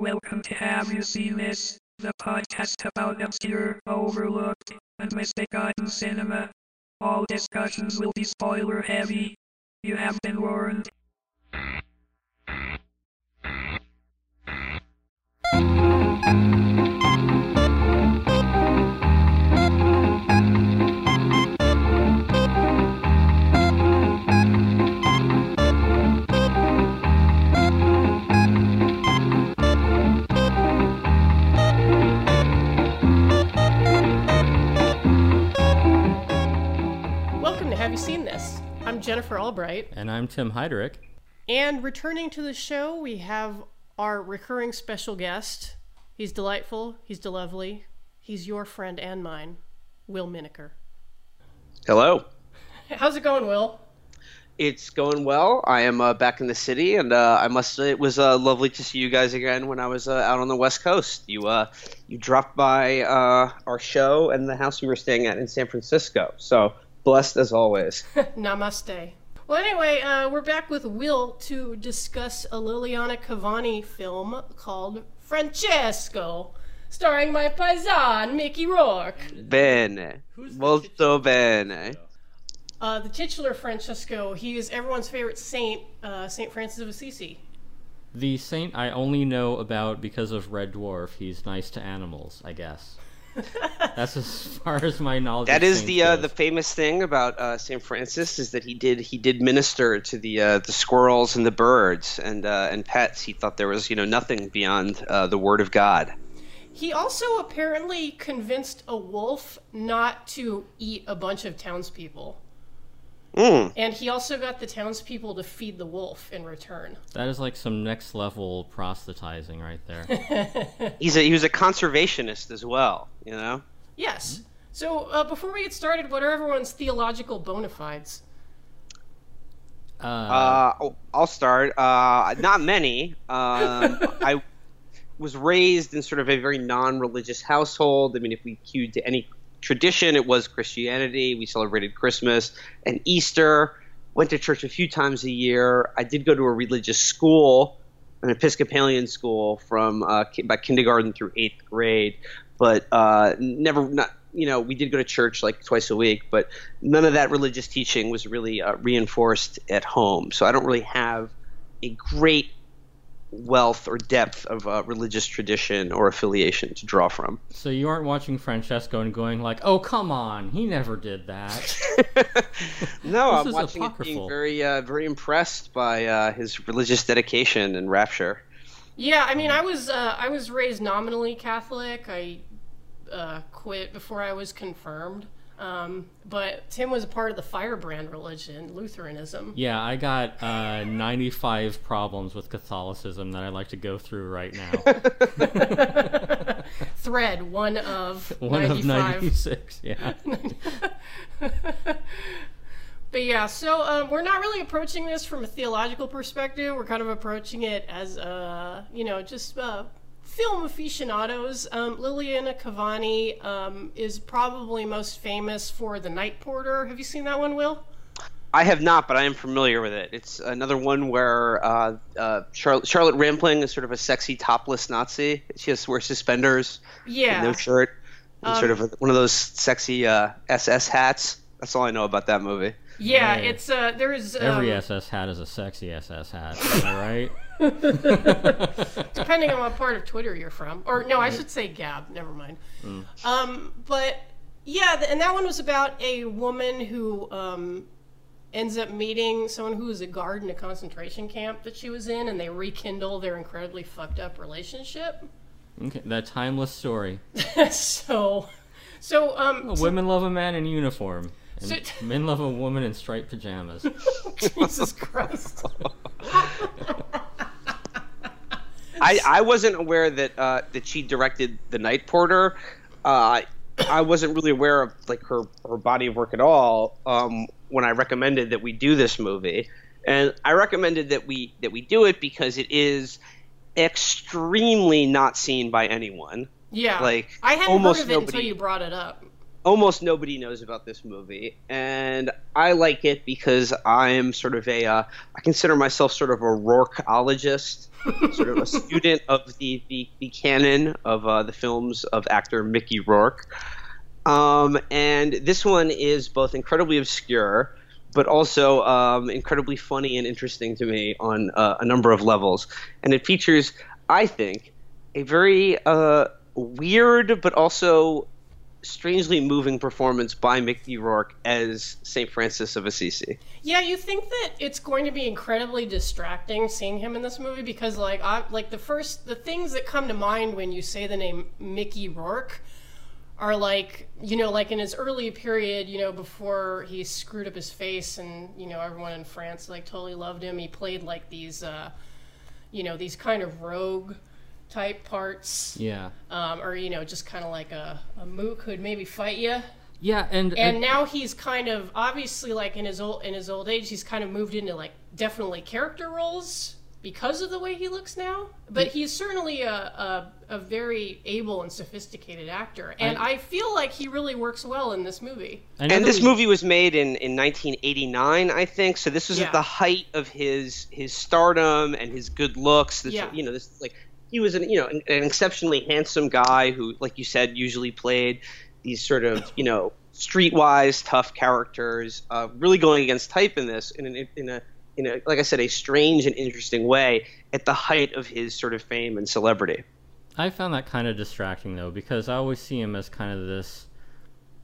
Welcome to Have You Seen This? The podcast about obscure, overlooked, and misbegotten cinema. All discussions will be spoiler heavy. You have been warned. Have You Seen This? I'm Jennifer Albright, And I'm Tim Heidrich. and returning to the show, we have our recurring special guest. He's delightful, he's lovely, he's your friend and mine, Will Menaker. Hello. How's it going, Will? It's going well. I am uh, back in the city, and uh, I must say it was uh, lovely to see you guys again when I was uh, out on the West Coast. You uh, you dropped by uh, our show and the house we were staying at in San Francisco. So blessed as always. Namaste. Well, anyway, uh, we're back with Will to discuss a Liliana Cavani film called Francesco, starring my paisan, Mickey Rourke. bene, molto bene. Uh, the titular Francesco, he is everyone's favorite saint, uh, Saint Francis of Assisi. The saint I only know about because of Red Dwarf. He's nice to animals, I guess. That's as far as my knowledge. That of is saints the uh, the famous thing about uh, Saint Francis is that he did he did minister to the uh, the squirrels and the birds and uh, and pets. He thought there was you know nothing beyond uh, the word of God. He also apparently convinced a wolf not to eat a bunch of townspeople. Mm. And he also got the townspeople to feed the wolf in return. That is like some next level proselytizing right there. He's a he was a conservationist as well. You know. Yes. So uh, before we get started, what are everyone's theological bona fides? Uh, Uh, oh, I'll start. Uh, not many. Um, I was raised in sort of a very non-religious household. I mean, if we cued to any tradition, it was Christianity. We celebrated Christmas and Easter. Went to church a few times a year. I did go to a religious school, an Episcopalian school, from uh, about kindergarten through eighth grade. But uh, never, not you know, we did go to church like twice a week, but none of that religious teaching was really uh, reinforced at home. So I don't really have a great wealth or depth of uh, religious tradition or affiliation to draw from. so you aren't watching Francesco and going like, "Oh, come on, he never did that." no, I'm is watching it being very, uh, very impressed by uh, his religious dedication and rapture. Yeah, I mean, I was uh, I was raised nominally Catholic. I uh, quit before I was confirmed. Um, but Tim was a part of the firebrand religion, Lutheranism. yeah, I got uh, 95 problems with Catholicism that I'd like to go through right now. Thread one of One 95. of 96. Yeah. But yeah, so um, we're not really approaching this from a theological perspective. We're kind of approaching it as, uh, you know, just uh, film aficionados. Um, Liliana Cavani um, is probably most famous for The Night Porter. Have you seen that one, Will? I have not, but I am familiar with it. It's another one where uh, uh, Charlotte, Charlotte Rampling is sort of a sexy topless Nazi. She has to wear suspenders, Yeah. and no shirt, and sort of a, one of those sexy uh, SS hats. That's all I know about that movie. Yeah, Yeah. it's uh, there's um, Every SS hat is a sexy SS hat. Right? depending on what part of Twitter you're from, or no, I should say Gab. Never mind. Um, but yeah, and that one was about a woman who um, ends up meeting someone who was a guard in a concentration camp that she was in, and they rekindle their incredibly fucked up relationship. Okay, that timeless story. so, so um, so- Women love a man in uniform. And So- men love a woman in striped pajamas. Jesus Christ. I, I wasn't aware that uh, that she directed The Night Porter. Uh, I wasn't really aware of like her, her body of work at all um, when I recommended that we do this movie, and I recommended that we that we do it because it is extremely not seen by anyone. Yeah, Like, I hadn't almost heard of it until nobody- you brought it up. Almost nobody knows about this movie, and I like it because I'm sort of a uh, I consider myself sort of a Rourkeologist, sort of a student of the the, the canon of uh, the films of actor Mickey Rourke. Um, and this one is both incredibly obscure, but also um, incredibly funny and interesting to me on uh, a number of levels. And it features, I think, a very uh, weird but also strangely moving performance by Mickey Rourke as St. Francis of Assisi. Yeah, you think that it's going to be incredibly distracting seeing him in this movie because, like, I like the first the things that come to mind when you say the name Mickey Rourke are like you know like in his early period you know before he screwed up his face and you know everyone in france like totally loved him he played like these uh you know these kind of rogue type parts Yeah. um or you know just kind of like a, a mook who'd maybe fight you Yeah, and, and now he's kind of obviously like in his old in his old age he's kind of moved into like definitely character roles because of the way he looks now but he's certainly a, a, a very able and sophisticated actor and I, feel like he really works well in this movie And this movie was made in, in 1989, I think. So this was Yeah. at the height of his his stardom and his good looks. This, Yeah. You know, this like he was an you know an, an exceptionally handsome guy who, like you said, usually played these sort of you know streetwise tough characters. Uh, really going against type in this in an, in a in a like I said a strange and interesting way at the height of his sort of fame and celebrity. I found that kind of distracting though because I always see him as kind of this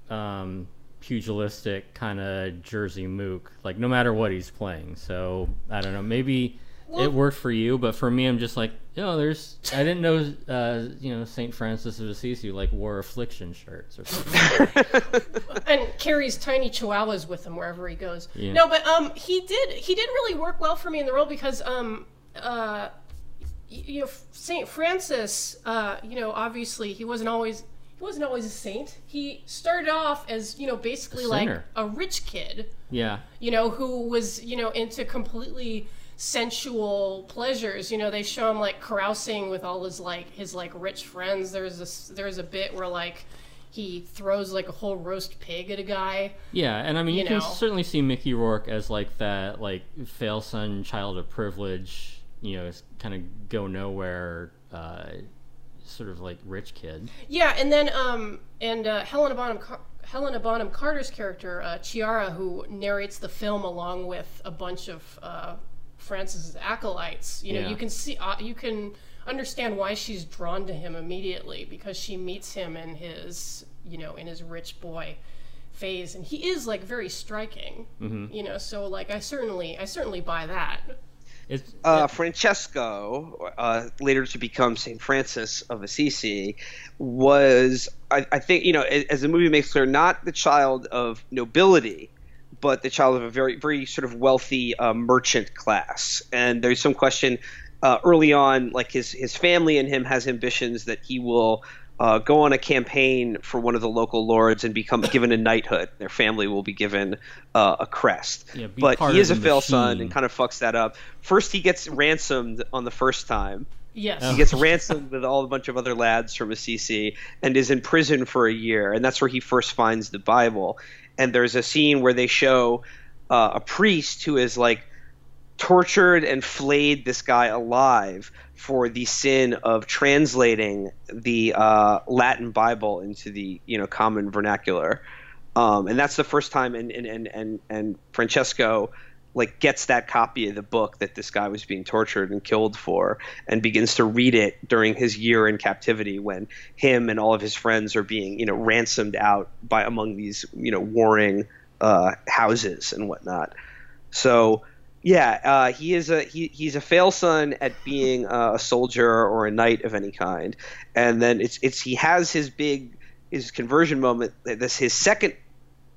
um, pugilistic kind of Jersey mook, like no matter what he's playing. So I don't know, maybe it worked for you, but for me, I'm just like, you know, there's I didn't know, uh, you know, Saint Francis of Assisi like wore affliction shirts or something. and carries tiny chihuahuas with him wherever he goes. Yeah. No, but um, he did he did really work well for me in the role because um uh, you know Saint Francis uh you know obviously he wasn't always he wasn't always a saint. He started off as you know basically A like a rich kid yeah, you know, who was, you know, into completely sensual pleasures. You know, they show him like carousing with all his like his like rich friends. There's this there's a bit where like he throws like a whole roast pig at a guy. yeah, and I mean, you, You can know. certainly see Mickey Rourke as like that, like fail son, child of privilege, you know, kind of go nowhere, uh, sort of like rich kid. Yeah, and then um and uh, Helena Bonham Car- Helena Bonham Carter's character uh, Chiara, who narrates the film along with a bunch of uh, Francis's acolytes. You know, Yeah. you can see uh, you can understand why she's drawn to him immediately because she meets him in his you know in his rich boy phase, and he is like very striking. You know, so like I certainly I certainly buy that. It's uh, Francesco, uh, later to become Saint Francis of Assisi, was I, I think you know a- as the movie makes clear, not the child of nobility, but the child of a very very sort of wealthy uh, merchant class. And there's some question uh, early on, like his his family and him has ambitions that he will. Uh, go on a campaign for one of the local lords and become given a knighthood. Their family will be given uh, a crest. Yeah, but he is a the fail son and kind of fucks that up. First, he gets ransomed on the first time. Yes. Oh. He gets ransomed with all a bunch of other lads from Assisi and is in prison for a year. And that's where he first finds the Bible. And there's a scene where they show uh, a priest who is like tortured and flayed this guy alive for the sin of translating the uh, Latin Bible into the you know common vernacular. Um, and that's the first time, and and and and, and Francesco like gets that copy of the book that this guy was being tortured and killed for and begins to read it during his year in captivity when him and all of his friends are being you know ransomed out by among these you know warring uh, houses and whatnot. So yeah uh, he is a he, he's a fail son at being a soldier or a knight of any kind. And then it's it's he has his big his conversion moment this his second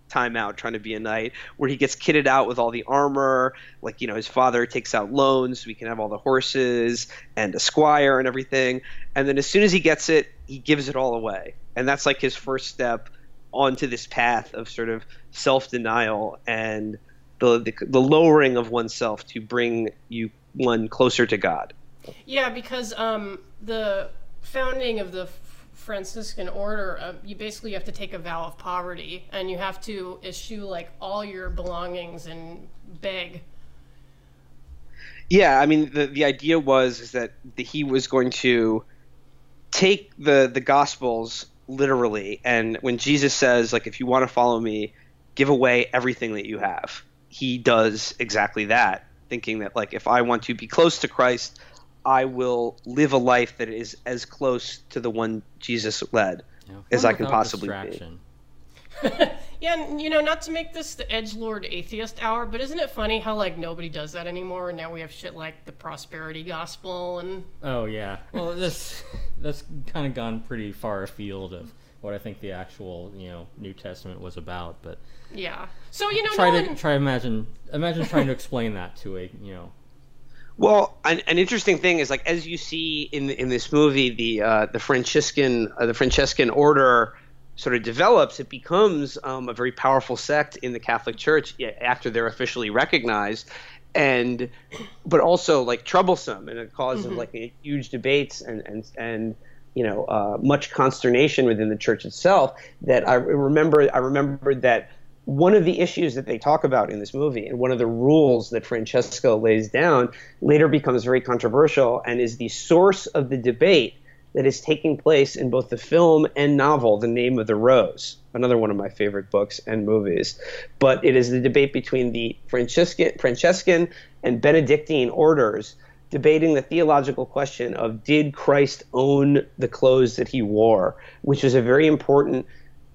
time out trying to be a knight where he gets kitted out with all the armor. Like you know his father takes out loans so he can have all the horses and a squire and everything. And then as soon as he gets it he gives it all away. And that's like his first step onto this path of sort of self-denial and the, the, the lowering of oneself to bring you one closer to god. Yeah, because um, the founding of the Franciscan order, uh, you basically have to take a vow of poverty, and you have to eschew like all your belongings and beg. Yeah, I mean the the idea was is that the, he was going to take the the gospels literally and when Jesus says like if you want to follow me, give away everything that you have. He does exactly that, thinking that like if I want to be close to Christ, I will live a life that is as close to the one Jesus led Yeah, as I can possibly be. Yeah, and you know, not to make this the edge lord atheist hour, but isn't it funny how like nobody does that anymore? And now we have shit like the prosperity gospel and Oh yeah. Well, this that's kind of gone pretty far afield of what I think the actual you know New Testament was about. But yeah. So you know, try no to one, try imagine imagine trying to explain that to a you know Well, an, an interesting thing is like as you see in in this movie, the uh, the Franciscan uh, the Franciscan order sort of develops. It becomes um, a very powerful sect in the Catholic Church after they're officially recognized, and but also like troublesome and a cause of like huge debates and and and you know uh, much consternation within the church itself. That I remember I remember that one of the issues that they talk about in this movie and one of the rules that Francesco lays down later becomes very controversial and is the source of the debate that is taking place in both the film and novel The Name of the Rose, another one of my favorite books and movies. But it is the debate between the Franciscan, Franciscan and Benedictine orders debating the theological question of did Christ own the clothes that he wore, which is a very important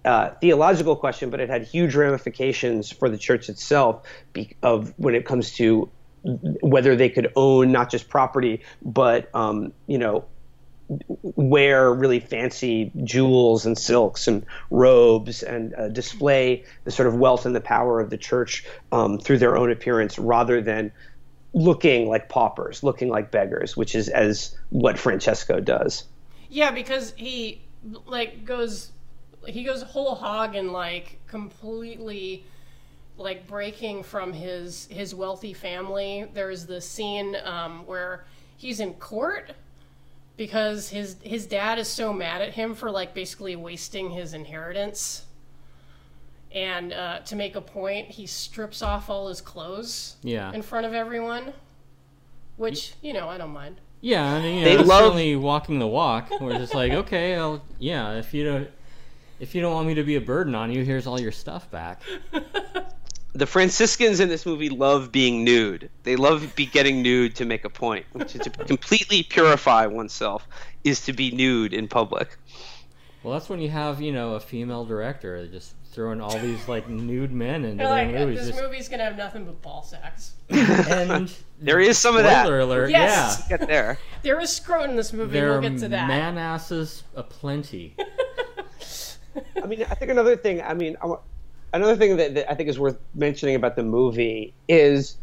uh, theological question, but it had huge ramifications for the church itself be, of when it comes to whether they could own not just property, but um, you know wear really fancy jewels and silks and robes and uh, display the sort of wealth and the power of the church um, through their own appearance rather than looking like paupers, looking like beggars, which is as what Francesco does. yeah, because he like goes, he goes whole hog and like completely like breaking from his his wealthy family. There's the scene um, where he's in court because his his dad is so mad at him for like basically wasting his inheritance. And uh, to make a point, he strips off all his clothes yeah in front of everyone, which you know I don't mind. yeah I mean you know, They love- certainly walking the walk. We're just like okay I'll yeah if you don't if you don't want me to be a burden on you here's all your stuff back. The Franciscans in this movie love being nude. They love be getting nude to make a point, which is to completely purify oneself is to be nude in public. Well, that's when you have you know a female director just throwing all these like nude men into They're their like, movies. this just- movie's gonna have nothing but ball sacks. and There is some of that. spoiler alert, Yes. yeah. Get there. There is scrotum in this movie. There we'll are get to that. man asses aplenty. I mean, I think another thing. I mean, another thing that, that I think is worth mentioning about the movie is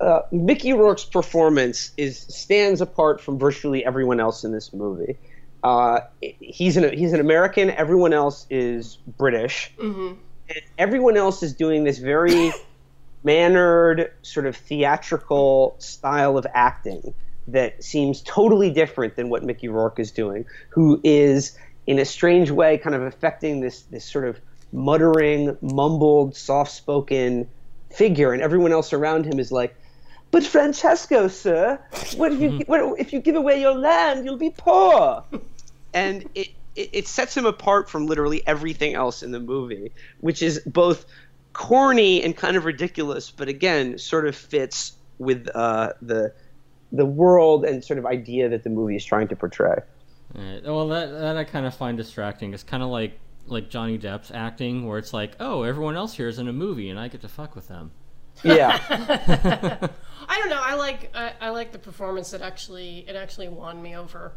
uh, Mickey Rourke's performance is stands apart from virtually everyone else in this movie. Uh, he's an he's an American. Everyone else is British. hmm And everyone else is doing this very mannered, sort of theatrical style of acting that seems totally different than what Mickey Rourke is doing, who is in a strange way kind of affecting this this sort of muttering, mumbled, soft-spoken figure, and everyone else around him is like, "But Francesco, sir, what if you what, if you give away your land, you'll be poor." and it, it it sets him apart from literally everything else in the movie, which is both corny and kind of ridiculous, but again, sort of fits with uh, the the world and sort of idea that the movie is trying to portray. Right. Well, that that I kind of find distracting. It's kind of like like Johnny Depp's acting, where it's like, oh, everyone else here is in a movie, and I get to fuck with them. Yeah, I don't know. I like I, I like the performance that actually it actually won me over.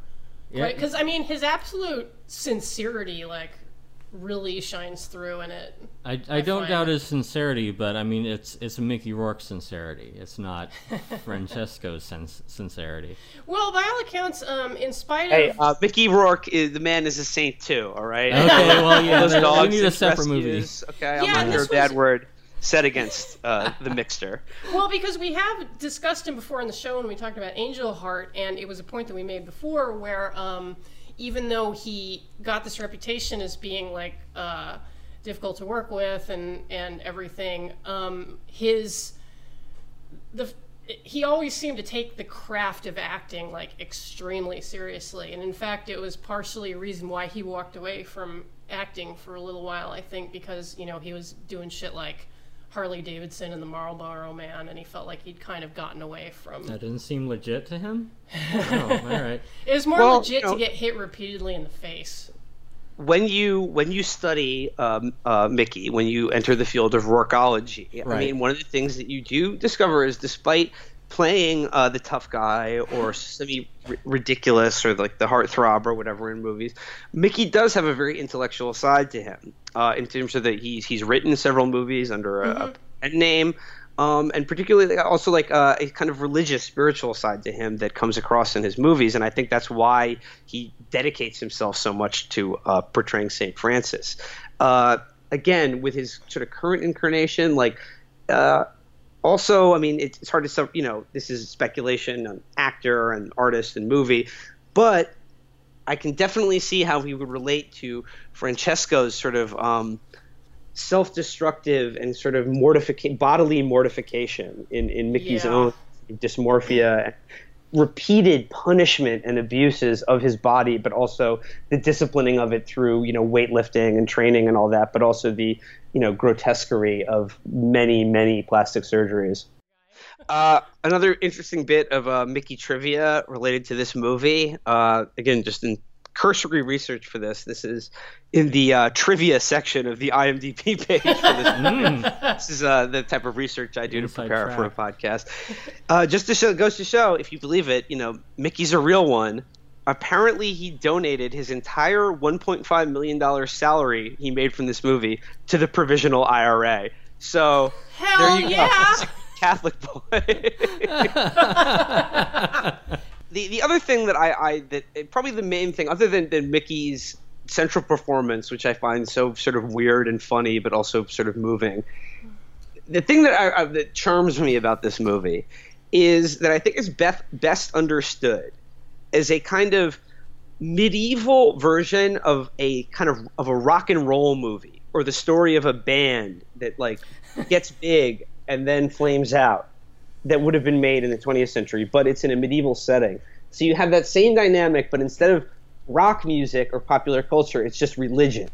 Yeah. Because I mean, his absolute sincerity like really shines through in it. I, I don't find doubt it- his sincerity, but I mean, it's it's Mickey Rourke's sincerity. It's not Francesco's sens- sincerity. Well, by all accounts, um, in spite hey, of uh, Mickey Rourke, is, the man is a saint too. All right. Okay, well, yeah, Those we dogs need a and separate movie. Okay, I'm Yeah, not and sure a this bad was- word said against uh, the mixture. Well, because we have discussed him before on the show when we talked about Angel Heart, and it was a point that we made before where um, even though he got this reputation as being like uh, difficult to work with and and everything, um, his the he always seemed to take the craft of acting like extremely seriously. And in fact it was partially a reason why he walked away from acting for a little while i think because you know he was doing shit like harley davidson and the marlboro man and he felt like he'd kind of gotten away from That didn't seem legit to him. oh, all right. it was more Well, legit you know- to get hit repeatedly in the face when you when you study um, uh, Mickey, when you enter the field of Rourkeology, I mean, one of the things that you do discover is, despite playing uh, the tough guy or semi ridiculous or like the heartthrob or whatever in movies, Mickey does have a very intellectual side to him. Uh, in terms of that, he's he's written several movies under a, a pen name. Um, and particularly also like uh, a kind of religious, spiritual side to him that comes across in his movies, and I think that's why he dedicates himself so much to uh, portraying Saint Francis. Uh, again, with his sort of current incarnation, like uh, also, I mean, it's, hard to you know this is speculation on actor and artist and movie, but I can definitely see how he would relate to Francesco's sort of um, self-destructive and sort of mortification, bodily mortification in, in Mickey's Yeah. own dysmorphia, repeated punishment and abuses of his body, but also the disciplining of it through you know weightlifting and training and all that, but also the you know grotesquerie of many many plastic surgeries. Uh, another interesting bit of uh, Mickey trivia related to this movie. Uh, again, just in cursory research for this, this is in the uh, trivia section of the IMDb page for this. movie. this is uh, the type of research I do to Inside prepare for a podcast. Uh, just to show, goes to show, if you believe it, you know, Mickey's a real one. Apparently, he donated his entire 1.5 million dollar salary he made from this movie to the provisional IRA. So Hell there you yeah! go. Catholic boy. the the other thing that I, I that eh, probably the main thing other than, than Mickey's central performance, which I find so sort of weird and funny, but also sort of moving. The thing that I, I, that charms me about this movie is that I think is best best understood as a kind of medieval version of a kind of of a rock and roll movie or the story of a band that like gets big and then flames out that would have been made in the 20th century but it's in a medieval setting. So you have that same dynamic but instead of rock music or popular culture it's just religion.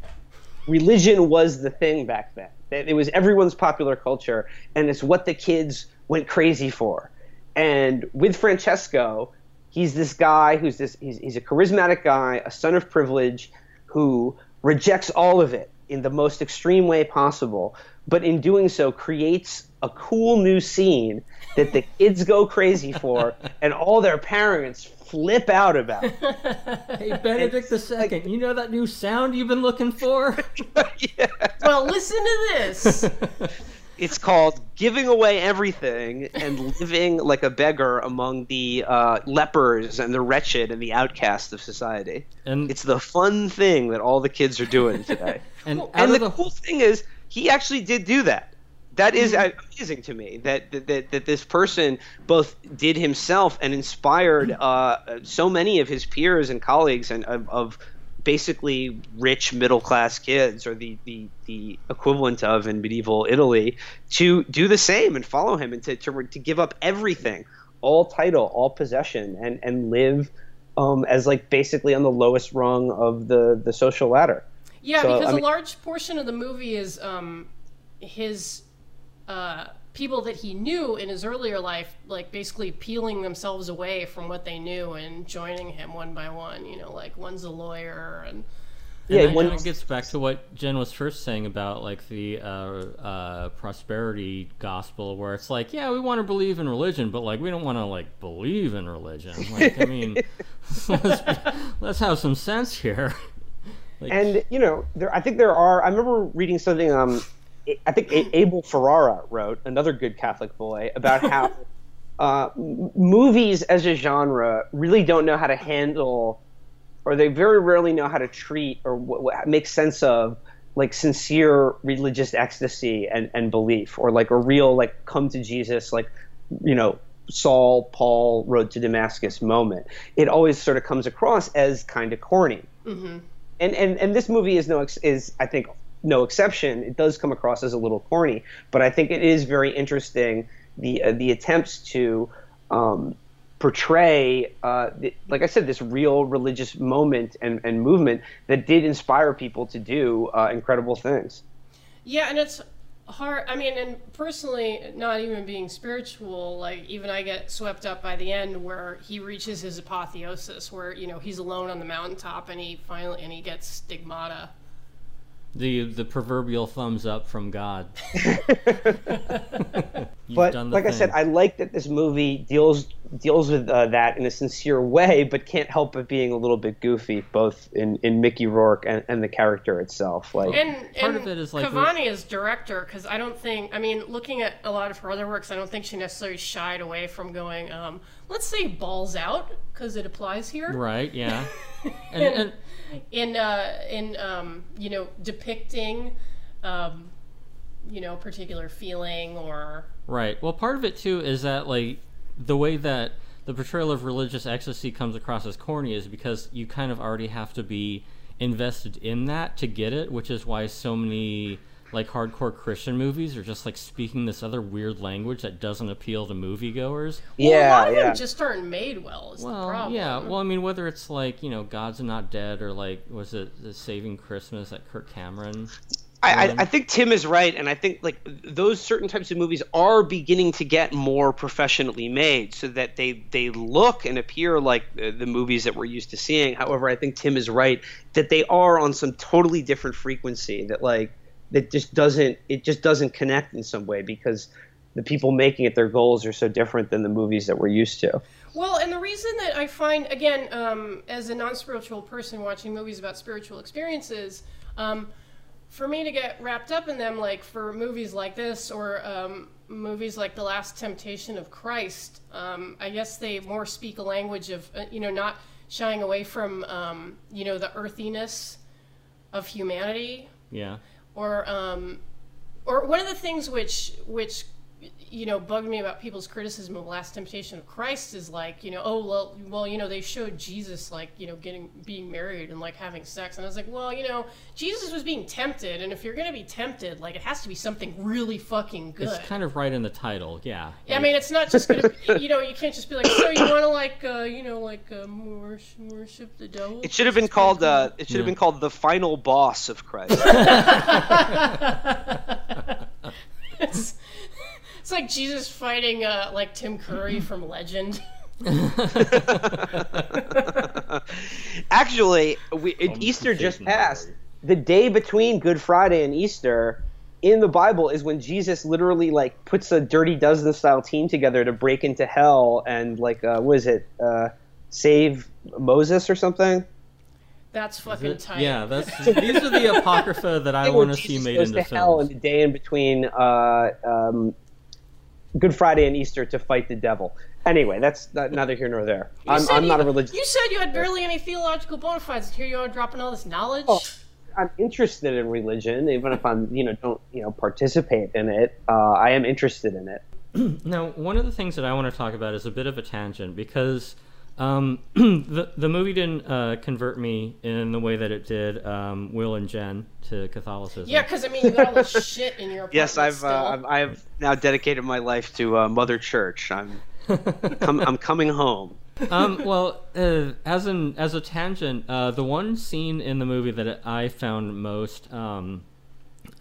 Religion was the thing back then. It was everyone's popular culture and it's what the kids went crazy for. And with francesco he's this guy who's this he's, he's a charismatic guy a son of privilege who rejects all of it in the most extreme way possible but in doing so creates a cool new scene that the kids go crazy for and all their parents flip out about Hey, Benedict the Second, you know that new sound you've been looking for? yeah. well listen to this It's called giving away everything and living like a beggar among the uh, lepers and the wretched and the outcast of society. And It's the fun thing that all the kids are doing today. and and the the cool thing is, he actually did do that. That is amazing to me. That, that that that this person both did himself and inspired uh, so many of his peers and colleagues and of, of basically rich middle class kids or the, the the equivalent of in medieval Italy to do the same and follow him and to to, to give up everything, all title, all possession, and and live um, as like basically on the lowest rung of the the social ladder. Yeah, So, because I mean- a large portion of the movie is um, his uh, people that he knew in his earlier life, like basically peeling themselves away from what they knew and joining him one by one. You know, like one's a lawyer and Yeah, and that when- kind of gets back to what Jen was first saying about like the uh, uh, prosperity gospel, where it's like, yeah, we want to believe in religion, but like we don't want to like believe in religion. Like, I mean, let's, let's have some sense here. Like, And you know, there I think there are. I remember reading something. Um, I think Abel Ferrara wrote another good Catholic boy about how uh, movies as a genre really don't know how to handle, or they very rarely know how to treat or what, what make sense of like sincere religious ecstasy and, and belief, or like a real like come to Jesus, like you know, Saul Paul road to Damascus moment. It always sort of comes across as kind of corny. Mm-hmm. And and and this movie is no ex- is I think no exception. It does come across as a little corny, but I think it is very interesting the uh, the attempts to um, portray, uh, the, like I said, this real religious moment and, and movement that did inspire people to do uh, incredible things. Yeah, and it's hard. I mean, and personally, not even being spiritual, like even I get swept up by the end where he reaches his apotheosis, where you know he's alone on the mountaintop and he finally and he gets stigmata. The the proverbial thumbs up from God. but like thing. I said, I like that this movie deals deals with uh, that in a sincere way, but can't help but being a little bit goofy, both in, in Mickey Rourke and, and the character itself. Like and, part and of it is like Cavani is director because I don't think I mean looking at a lot of her other works, I don't think she necessarily shied away from going. Um, let's say balls out because it applies here. Right. Yeah. and, and, in uh, in um, you know depicting. Um, you know, particular feeling or right. Well, part of it too is that like the way that the portrayal of religious ecstasy comes across as corny is because you kind of already have to be invested in that to get it, which is why so many like hardcore Christian movies are just like speaking this other weird language that doesn't appeal to moviegoers. Yeah, well, a lot of yeah. them just aren't made well. Is well, the problem. yeah. Well, I mean, whether it's like you know, God's Not Dead or like was it the Saving Christmas that Kirk Cameron I, I, think Tim is right, and I think like those certain types of movies are beginning to get more professionally made, so that they they look and appear like the, the, movies that we're used to seeing. However, I think Tim is right that they are on some totally different frequency. That like that just doesn't it just doesn't connect in some way because the people making it their goals are so different than the movies that we're used to. Well, and the reason that I find again, um, as a non-spiritual person watching movies about spiritual experiences. Um, for me to get wrapped up in them, like for movies like this or um, movies like The Last Temptation of Christ, um, I guess they more speak a language of, uh, you know, not shying away from, um, you know, the earthiness of humanity. Yeah. Or, um, or one of the things which which you know bugged me about people's criticism of last temptation of christ is like you know oh well well you know they showed jesus like you know getting being married and like having sex. And i was like well you know jesus was being tempted. And if you're gonna be tempted like it has to be something really fucking good. it's kind of right in the title. Yeah. Yeah like... i mean it's not just gonna be, you know you can't just be like so you want to like uh, you know like uh, worship, worship the devil? It should have been called uh, it should have yeah. been called the final boss of christ it's like Jesus fighting uh, like Tim Curry from Legend. Actually, we, Easter just passed. The day between Good Friday and Easter in the Bible is when Jesus literally like puts a Dirty Dozen style team together to break into hell and like uh, what is it? Uh, save Moses or something. That's fucking tight. Yeah, that's these are the apocrypha that I want to see made into films. Hell in the day in between uh, um, Good Friday and Easter to fight the devil. Anyway, that's not, neither here nor there. I'm, I'm you, not a religious. You said you had barely any theological bona fides, here you are dropping all this knowledge. Oh, I'm interested in religion, even if I'm, you know, don't, you know, participate in it. Uh, I am interested in it. now, one of the things that I want to talk about is a bit of a tangent because um, the the movie didn't uh, convert me in the way that it did um, Will and Jen to Catholicism. Yeah, because I mean, you got all this shit in your apartment. Yes, I've uh, I've now dedicated my life to uh, Mother Church. I'm com- I'm coming home. um, well, uh, as an as a tangent, uh, the one scene in the movie that I found most um,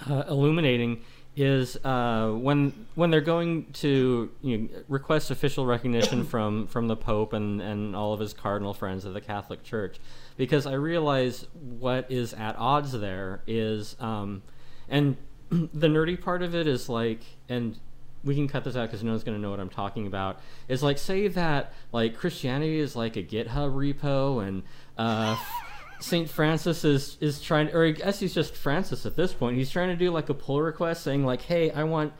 uh, illuminating is uh, when when they're going to you know, request official recognition from from the Pope and and all of his cardinal friends of the Catholic Church, because I realize what is at odds there is, um, and the nerdy part of it is like, and we can cut this out because no one's going to know what I'm talking about. Is like say that like Christianity is like a GitHub repo and uh, Saint Francis is is trying, or I guess he's just Francis at this point. He's trying to do like a pull request, saying like, "Hey, I want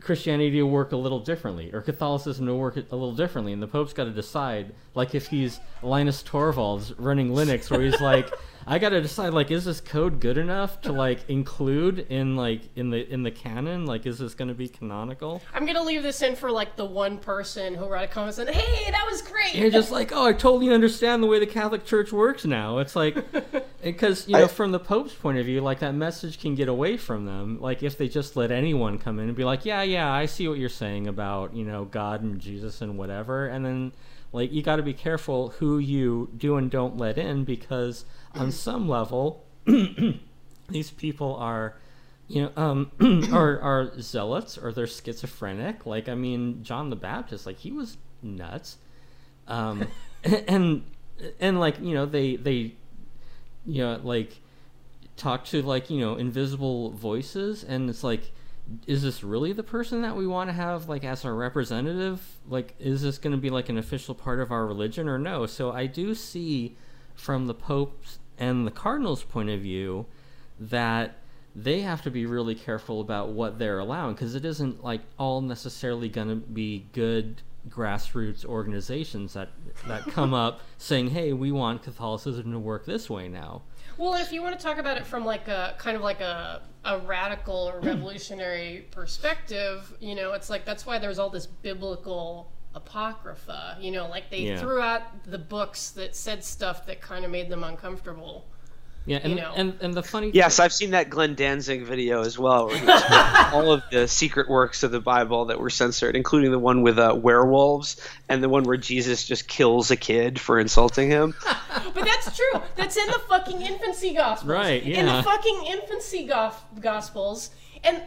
Christianity to work a little differently, or Catholicism to work a little differently," and the Pope's got to decide. Like if he's Linus Torvalds running Linux, where he's like, I gotta decide like, is this code good enough to like include in like in the in the canon? Like, is this gonna be canonical? I'm gonna leave this in for like the one person who wrote a comment saying, "Hey, that was great." You're just like, oh, I totally understand the way the Catholic Church works now. It's like, eh, because you know, I- from the Pope's point of view, like that message can get away from them. Like if they just let anyone come in and be like, yeah, yeah, I see what you're saying about you know God and Jesus and whatever, and then like you got to be careful who you do and don't let in because on some level, these people are. You know, um, are are zealots or they're schizophrenic. Like, I mean, John the Baptist, like he was nuts um, and and like you know they they you know like talk to like you know invisible voices and it's like is this really the person that we want to have like as our representative? Like is this going to be like an official part of our religion or no? So i do see from the pope's and the cardinals point of view that they have to be really careful about what they're allowing because it isn't like all necessarily going to be good grassroots organizations that that come up saying hey we want catholicism to work this way now Well, if you want to talk about it from like a kind of like a a radical or revolutionary perspective, you know, it's like that's why there's all this biblical apocrypha. You know, like they Yeah. threw out the books that said stuff that kind of made them uncomfortable. Yeah and know. and, and the funny Yes, I've seen that Glenn Danzig video as well, where he all of the secret works of the Bible that were censored, including the one with uh, werewolves and the one where Jesus just kills a kid for insulting him. But that's true. That's in the fucking infancy gospels. Right, Yeah. In the fucking infancy gof- gospels. And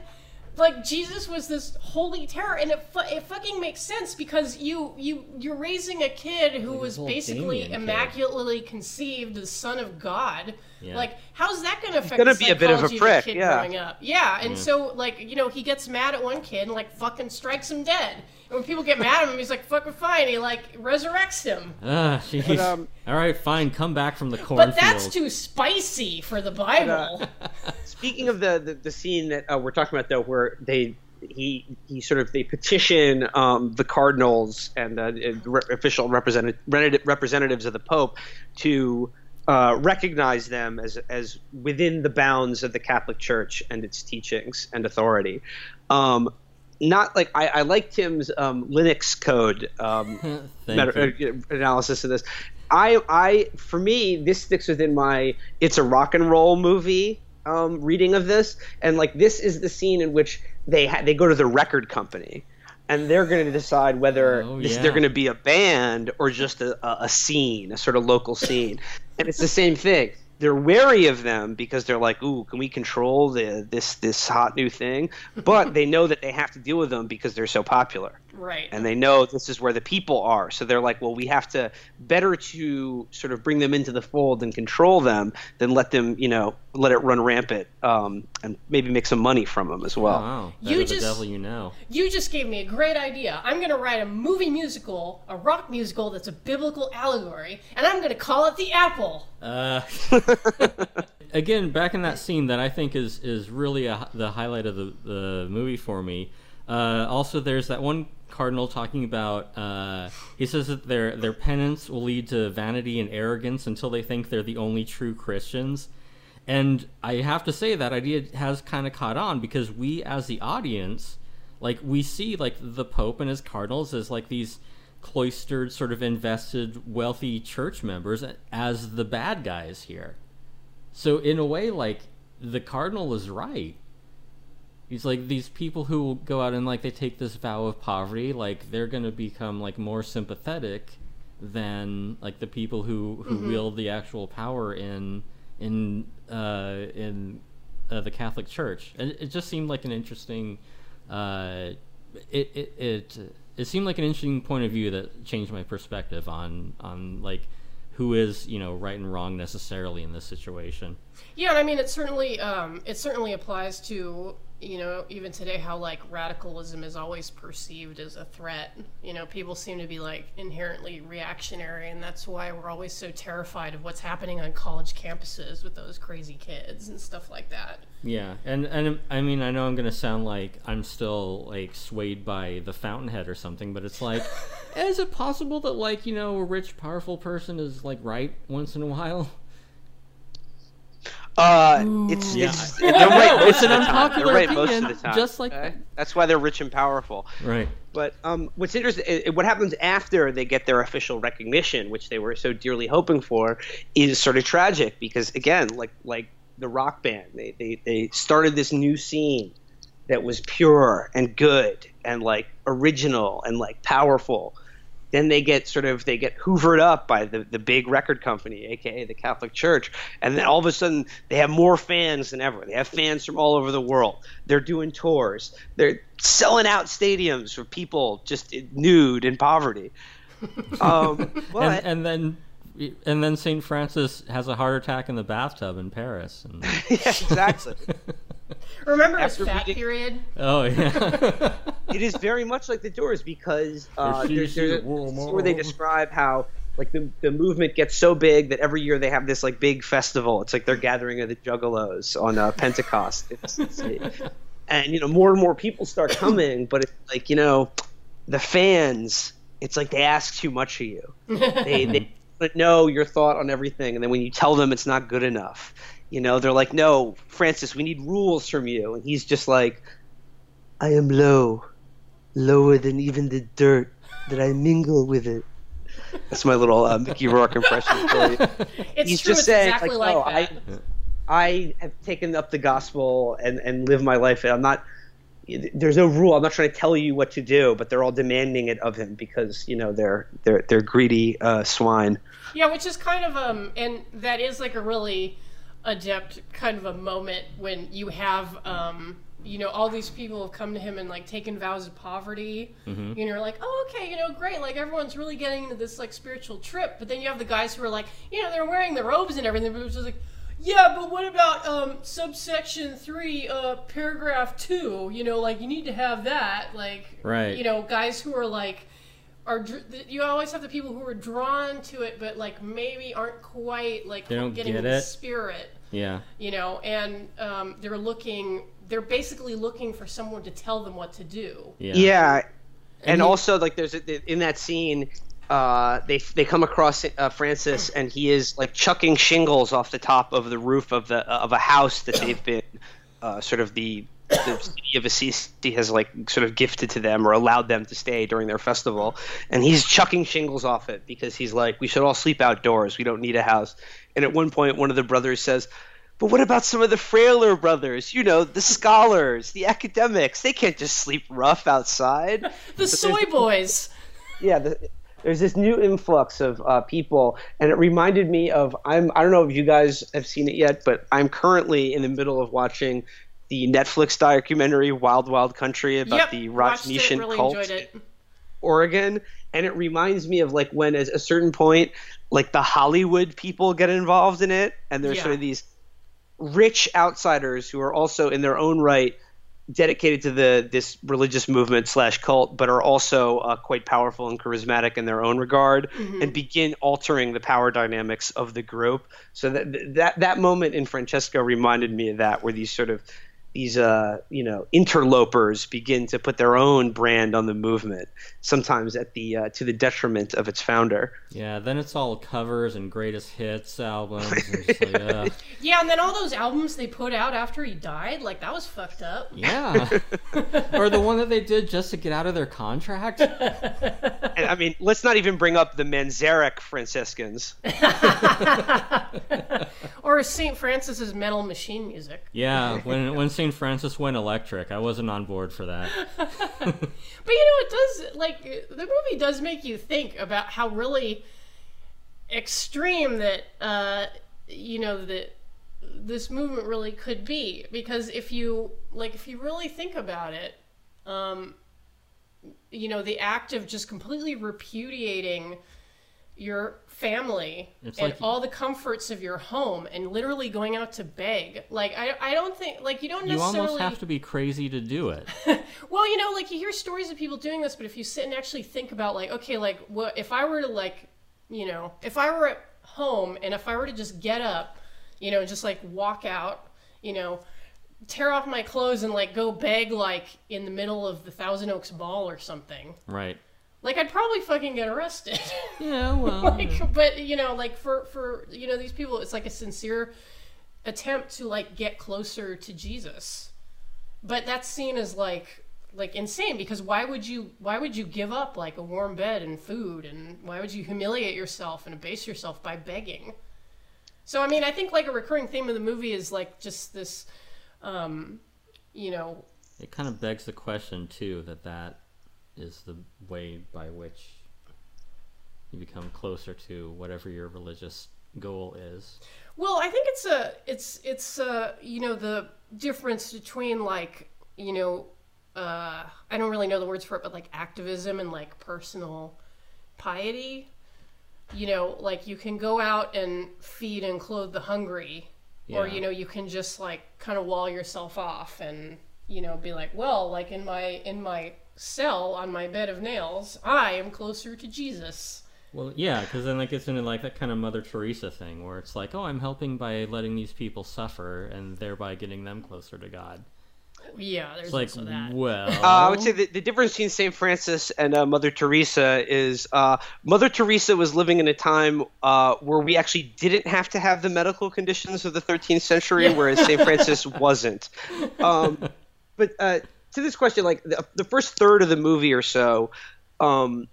like Jesus was this holy terror and it, fu- it fucking makes sense because you you you're raising a kid who was little basically Damien kid. immaculately conceived the son of God. Yeah. Like how's that going to affect gonna the be a bit of a prick, the kid yeah. growing up? Yeah, and so like you know he gets mad at one kid and like fucking strikes him dead. And when people get mad at him, he's like fucking fine. He like resurrects him. Ah, jeez. um, all right fine come back from the cornfield But that's too spicy for the Bible. Speaking of the, the, the scene that uh, we're talking about, though, where they he he sort of they petition um, the cardinals and the uh, re- official representative, representatives of the Pope to uh, recognize them as as within the bounds of the Catholic Church and its teachings and authority. Um, not like I, I like Tim's um, Linux code um, meta- uh, analysis of this. I, I, for me, this sticks within my "It's a rock and roll movie" um, reading of this, and like this is the scene in which they ha- they go to the record company, and they're going to decide whether Oh, this, yeah. they're going to be a band or just a, a, a scene, a sort of local scene, and it's the same thing. They're wary of them because they're like, "Ooh, can we control the this this hot new thing?" But they know that they have to deal with them because they're so popular right. and they know this is where the people are. So they're like, well, we have to better to sort of bring them into the fold and control them than let them, you know, let it run rampant um, and maybe make some money from them as well. wow You better the just- devil you know You just gave me a great idea. I'm going to write a movie musical, a rock musical that's a biblical allegory, and I'm going to call it The Apple. Uh, again, back in that scene that I think is is really a, the highlight of the, the movie for me. Uh, also, there's that one cardinal talking about. Uh, he says that their their penance will lead to vanity and arrogance until they think they're the only true Christians. And I have to say that idea has kind of caught on because we, as the audience, like we see like the Pope and his cardinals as like these cloistered, sort of invested, wealthy church members as the bad guys here. So in a way, like the cardinal is right. He's like these people who go out and like they take this vow of poverty, like they're gonna become like more sympathetic than like the people who who wield the actual power in in uh, in uh, the Catholic Church. And it just seemed like an interesting. Uh, it, it it it seemed like an interesting point of view that changed my perspective on on like who is you know right and wrong necessarily in this situation. Yeah, and I mean it certainly um, it certainly applies to you know even today how like radicalism is always perceived as a threat. You know, people seem to be like inherently reactionary, and that's why we're always so terrified of what's happening on college campuses with those crazy kids and stuff like that. Yeah, and and I mean I know I'm gonna sound like I'm still like swayed by the Fountainhead or something, but it's like, is it possible that like you know a rich powerful person is like right once in a while? Uh, it's Yeah. it's they're right most It's of an the time. unpopular They're right most of opinion, the time. just like okay? that. That's why they're rich and powerful. Right. But um, what's interesting, i- i- what happens after they get their official recognition, which they were so dearly hoping for, is sort of tragic because again, like like the rock band, they they, they started this new scene that was pure and good and like original and like powerful. Then they get sort of they get hoovered up by the, the big record company, aka the Catholic Church, and then all of a sudden they have more fans than ever. They have fans from all over the world. They're doing tours. They're selling out stadiums for people just nude in poverty. Um, but And, and then and then St. Francis has a heart attack in the bathtub in Paris. And... yeah, exactly. Remember his After fat reading- period? oh yeah. it is very much like the Doors because uh, If there's, there's a a, where they describe how like the, the movement gets so big that every year they have this like big festival. It's like they're gathering of the Juggalos on uh, Pentecost. It's, it's, and you know more and more people start coming, but it's like you know the fans. It's like they ask too much of you. They they want to know your thought on everything, and then when you tell them it's not good enough, you know they're like, "No, Francis, we need rules from you," and he's just like, "I am low, lower than even the dirt that I mingle with it." That's my little uh, Mickey Rourke impression for you. It's He's true. just saying, exactly like, like, "No, that. I have taken up the gospel and and live my life. I'm not. There's no rule. I'm not trying to tell you what to do, but they're all demanding it of him because you know they're they're they're greedy uh, swine. Yeah, which is kind of um, and that is like a really adept kind of a moment when you have um, you know, all these people have come to him and like taken vows of poverty. Mm-hmm. You know, like, oh, okay, you know, great. Like everyone's really getting into this like spiritual trip. But then you have the guys who are like, you know, they're wearing the robes and everything, but it's just like, yeah, but what about um, subsection three, uh, paragraph two? You know, like you need to have that. Like, Right. You know, guys who are like, are you always have the people who are drawn to it, but like maybe aren't quite like They don't getting get the spirit Yeah. you know, and um, they're looking, they're basically looking for someone to tell them what to do. Yeah. Yeah, and, he- also like there's a, in that scene, uh, they they come across uh, Francis and he is like chucking shingles off the top of the roof of the of a house that they've been uh, sort of the the city of Assisi has like sort of gifted to them or allowed them to stay during their festival, and he's chucking shingles off it because he's like, we should all sleep outdoors. We don't need a house. And at one point, one of the brothers says. But what about some of the frailer brothers? You know, the scholars, the academics. They can't just sleep rough outside. The soy boys. yeah, the, there's this new influx of uh, people, and it reminded me of I'm I don't know if you guys have seen it yet, but I'm currently in the middle of watching the Netflix documentary Wild Wild Country about yep, the Rajneeshan really cult it. Oregon, and it reminds me of like when at a certain point, like the Hollywood people get involved in it, and there's Yeah. sort of these rich outsiders who are also in their own right dedicated to the this religious movement slash cult, but are also uh, quite powerful and charismatic in their own regard, and begin altering the power dynamics of the group. So that that that moment in Francesco reminded me of that, where these sort of these uh, you know interlopers begin to put their own brand on the movement, sometimes at the uh, to the detriment of its founder. Yeah, then it's all covers and greatest hits albums. And like, uh, Yeah, and then all those albums they put out after he died, like that was fucked up. yeah. or the one that they did just to get out of their contract. And I mean, let's not even bring up the Manzarek Franciscans. Or St. Francis's metal machine music. Yeah, when when St. Francis went electric, I wasn't on board for that. But you know, it does like the movie does make you think about how really extreme that uh, you know that this movement really could be. Because if you like, if you really think about it, um, you know, the act of just completely repudiating your family It's and like- all the comforts of your home and literally going out to beg like i, I don't think like you don't necessarily You almost have to be crazy to do it. well, you know, like you hear stories of people doing this, but if you sit and actually think about, like, okay, like, what if I were to, like, you know, if I were at home and if I were to just get up, you know, and just like walk out, you know, tear off my clothes and like go beg, like, in the middle of the Thousand Oaks Mall or something, Right. Like, I'd probably fucking get arrested. Yeah, well. like, but you know, like for for you know these people, it's like a sincere attempt to like get closer to Jesus. But that's seen as like like insane because why would you why would you give up like a warm bed and food and why would you humiliate yourself and abase yourself by begging? So I mean, I think like a recurring theme of the movie is like just this um you know, It kind of begs the question too that that is the way by which you become closer to whatever your religious goal is. Well, I think it's a it's it's uh you know the difference between like you know uh I don't really know the words for it, but like activism and like personal piety. You know, like you can go out and feed and clothe the hungry, or you know you can just like kind of wall yourself off and you know be like, well, like in my in my cell on my bed of nails, I am closer to Jesus. Well, yeah, because then that gets into like that kind of Mother Teresa thing where it's like, oh, I'm helping by letting these people suffer and thereby getting them closer to God. Yeah, there's It's like, also that. well, Uh, I would say the, the difference between St. Francis and uh, Mother Teresa is uh, Mother Teresa was living in a time uh, where we actually didn't have to have the medical conditions of the 13th century, Yeah. whereas St. Francis wasn't. Um, but uh, to this question, like the, the first third of the movie or so, um,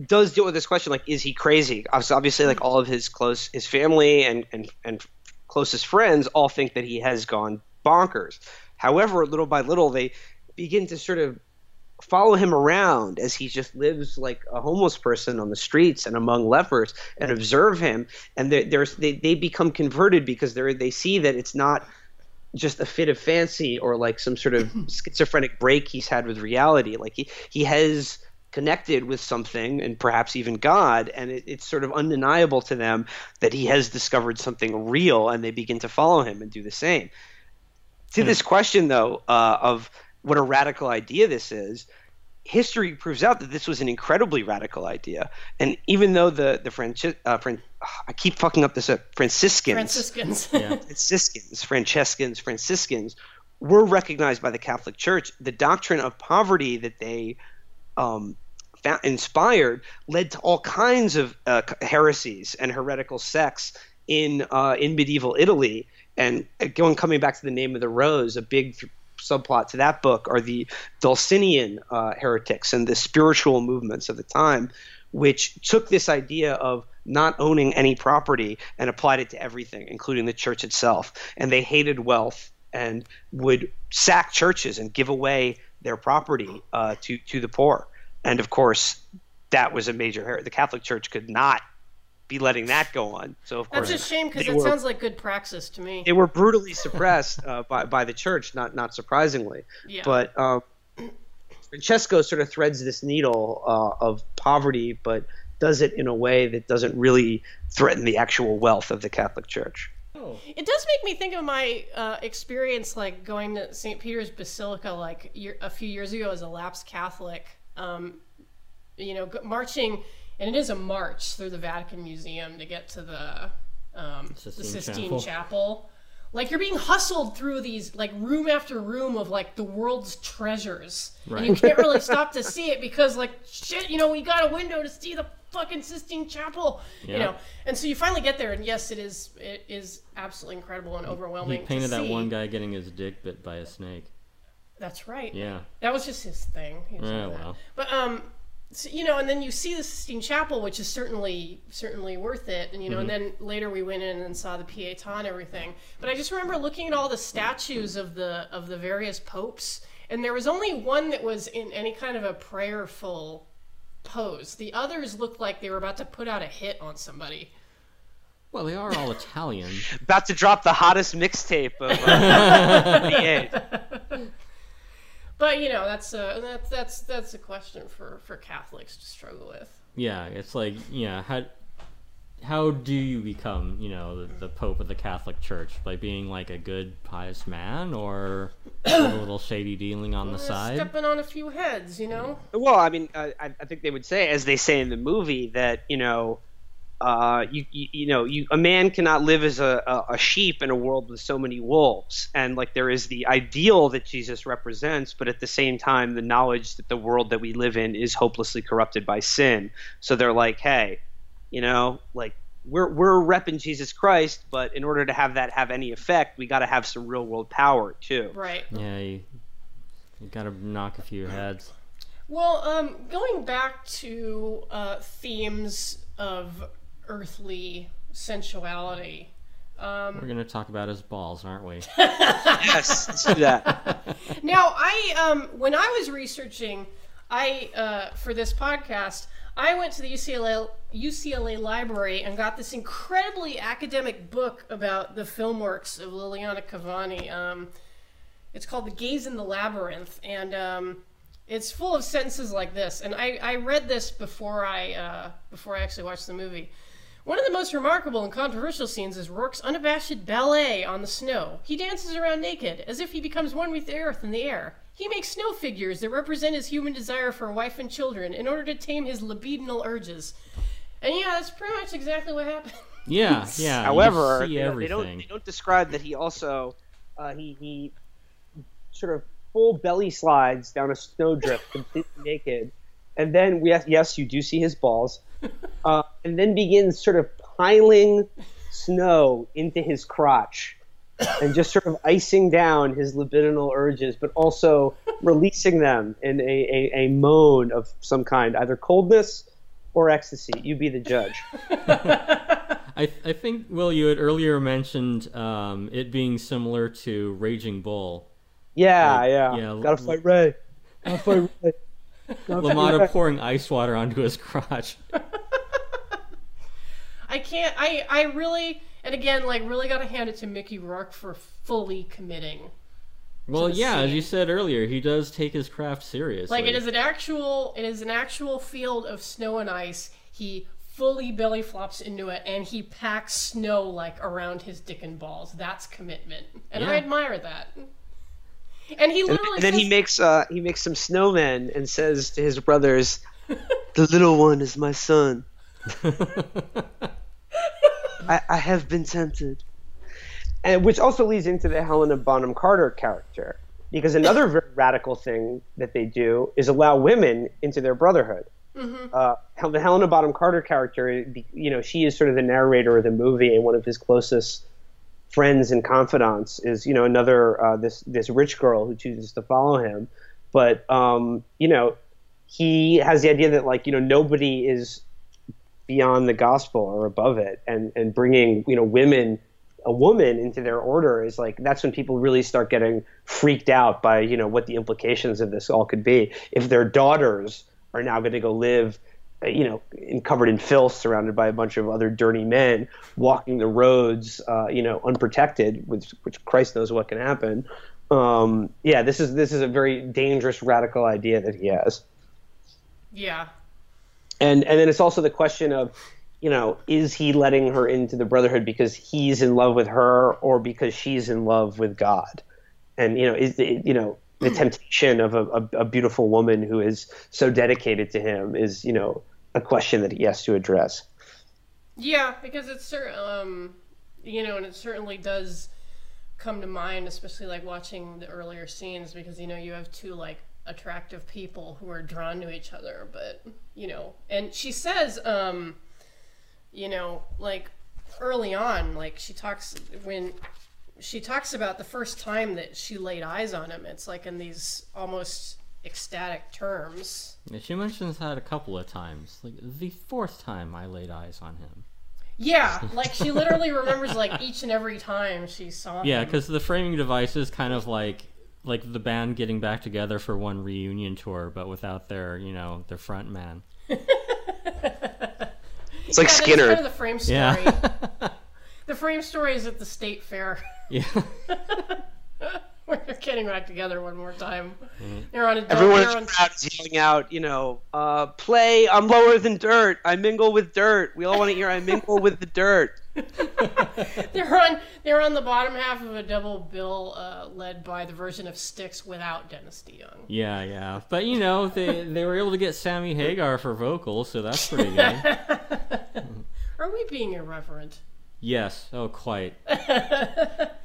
does deal with this question like is he crazy? Obviously- like all of his close his family and and and closest friends all think that he has gone bonkers. However little by little they begin to sort of follow him around as he just lives like a homeless person on the streets and among lepers and observe him. And they they, they become converted because they're they see that it's not just a fit of fancy or like some sort of schizophrenic break he's had with reality like he he has connected with something and perhaps even God, and it, it's sort of undeniable to them that he has discovered something real, and they begin to follow him and do the same. To this question, though, uh, of what a radical idea this is, history proves out that this was an incredibly radical idea. And even though the the Franci- uh, Fran- I keep fucking up this uh, Franciscans, Franciscans. yeah. Franciscans, Francescans, Franciscans were recognized by the Catholic Church. The doctrine of poverty that they um, fa- inspired led to all kinds of uh, heresies and heretical sects in uh, in medieval Italy. And uh, going coming back to the name of the rose, a big th- subplot to that book are the Dulcinian uh, heretics and the spiritual movements of the time, which took this idea of not owning any property and applied it to everything, including the church itself. And they hated wealth and would sack churches and give away their property uh, to to the poor. And of course, that was a major her- the Catholic Church could not be letting that go on. So of course, That's a shame because it were- sounds like good praxis to me. they were brutally suppressed uh, by by the church, not not surprisingly. Yeah. But um, Francesco sort of threads this needle uh, of poverty, but does it in a way that doesn't really threaten the actual wealth of the Catholic Church. It does make me think of my uh, experience, like going to St. Peter's Basilica, like year, a few years ago as a lapsed Catholic. Um, you know, marching, and it is a march through the Vatican Museum to get to the um, the Sistine Sistine Chapel. Chapel. Like you're being hustled through these like room after room of like the world's treasures, and you can't really stop to see it because like shit, you know, we got a window to see the fucking Sistine Chapel, you know. And so you finally get there, and yes, it is it is absolutely incredible and overwhelming. He painted that see. one guy getting his dick bit by a snake. That's right. Yeah. That was just his thing. Yeah, well. But um, so, you know, and then you see the Sistine Chapel, which is certainly certainly worth it. And you know, and then later we went in and saw the Pietà and everything. But I just remember looking at all the statues of the of the various popes, and there was only one that was in any kind of a prayerful pose. The others looked like they were about to put out a hit on somebody. Well, they are all Italian. About to drop the hottest mixtape of uh, 98. But you know, that's a that's that's that's a question for for Catholics to struggle with. Yeah, it's like yeah, how how do you become you know the, the pope of the Catholic Church by being like a good pious man or a little shady dealing on the side? Stepping on a few heads, you know. Well, I mean, I, I think they would say, as they say in the movie, that you know, uh, you, you you know, you a man cannot live as a, a, a sheep in a world with so many wolves, and like there is the ideal that Jesus represents, but at the same time, the knowledge that the world that we live in is hopelessly corrupted by sin. So they're like, hey, you know, like we're we're repping Jesus Christ, but in order to have that have any effect, we got to have some real world power too. Right. Yeah, you, you gotta knock a few heads. Well, um, going back to uh, themes of earthly sensuality. Um, We're gonna talk about his balls, aren't we? yes, let's do that. now, I um, when I was researching, I uh, for this podcast, I went to the UCLA UCLA library and got this incredibly academic book about the film works of Liliana Cavani. Um, it's called The Gaze in the Labyrinth, and um, it's full of sentences like this. And I, I read this before I uh, before I actually watched the movie. One of the most remarkable and controversial scenes is Rourke's unabashed ballet on the snow. He dances around naked, as if he becomes one with the earth and the air. He makes snow figures that represent his human desire for a wife and children in order to tame his libidinal urges. And yeah, that's pretty much exactly what happened. Yeah, yeah. However, you know, they don't they don't describe that he also uh, he he sort of full belly slides down a snowdrift completely naked, and then yes, yes, you do see his balls, uh, and then begins sort of piling snow into his crotch. And just sort of icing down his libidinal urges, but also releasing them in a, a, a moan of some kind, either coldness or ecstasy. You be the judge. I, I think Will, you had earlier mentioned um, it being similar to Raging Bull. Yeah, Like, yeah. yeah, Gotta fight Ray. Gotta fight Ray. Gotta LaMotta pouring ice water onto his crotch. I can't. I I really and again like really got to hand it to Mickey Rourke for fully committing. Well, the yeah, as you said earlier, he does take his craft seriously. Like it is an actual it is an actual field of snow and ice. He fully belly flops into it and he packs snow like around his dick and balls. That's commitment. And I admire that. And he literally and then says, he makes uh he makes some snowmen and says to his brothers, "The little one is my son. I, I have been tempted." And which also leads into the Helena Bonham Carter character, because another very radical thing that they do is allow women into their brotherhood. Uh, the Helena Bonham Carter character, you know, she is sort of the narrator of the movie and one of his closest friends and confidants is you know another uh, this this rich girl who chooses to follow him. But um, you know he has the idea that like you know nobody is beyond the gospel or above it. And and bringing you know women a woman into their order is like that's when people really start getting freaked out by you know what the implications of this all could be. If their daughters are now going to go live you know, in, covered in filth, surrounded by a bunch of other dirty men, walking the roads, uh, you know, unprotected, which, which Christ knows what can happen. Um, yeah, this is this is a very dangerous, radical idea that he has, Yeah. and and then it's also the question of, you know, is he letting her into the brotherhood because he's in love with her, or because she's in love with God, and you know, is you know the temptation of a, a, a beautiful woman who is so dedicated to him is you know a question that he has to address. Yeah, because it's cer- um, you know, and it certainly does come to mind, especially like watching the earlier scenes, because you know you have two like attractive people who are drawn to each other, but you know, and she says, um, you know, like early on, like she talks when she talks about the first time that she laid eyes on him. It's like in these almost ecstatic terms. Yeah, she mentions that a couple of times. Like the fourth time I laid eyes on him. Yeah, like she literally remembers like each and every time she saw Yeah, because the framing device is kind of like like the band getting back together for one reunion tour, but without their you know their front man. It's like Yeah, that's Skinner. kind of the frame story. Yeah, The frame story is at the state fair yeah. where they're getting back together one more time. Mm-hmm. They're on a Everyone in on, the crowd is yelling out, you know, uh, play, I'm lower than dirt. I mingle with dirt. We all want to hear I mingle with the dirt. they're on they're on the bottom half of a double bill uh, led by the version of Styx without Dennis DeYoung. Yeah, yeah. But you know, they they were able to get Sammy Hagar for vocals, so that's pretty good. Are we being irreverent? Yes. Oh, quite.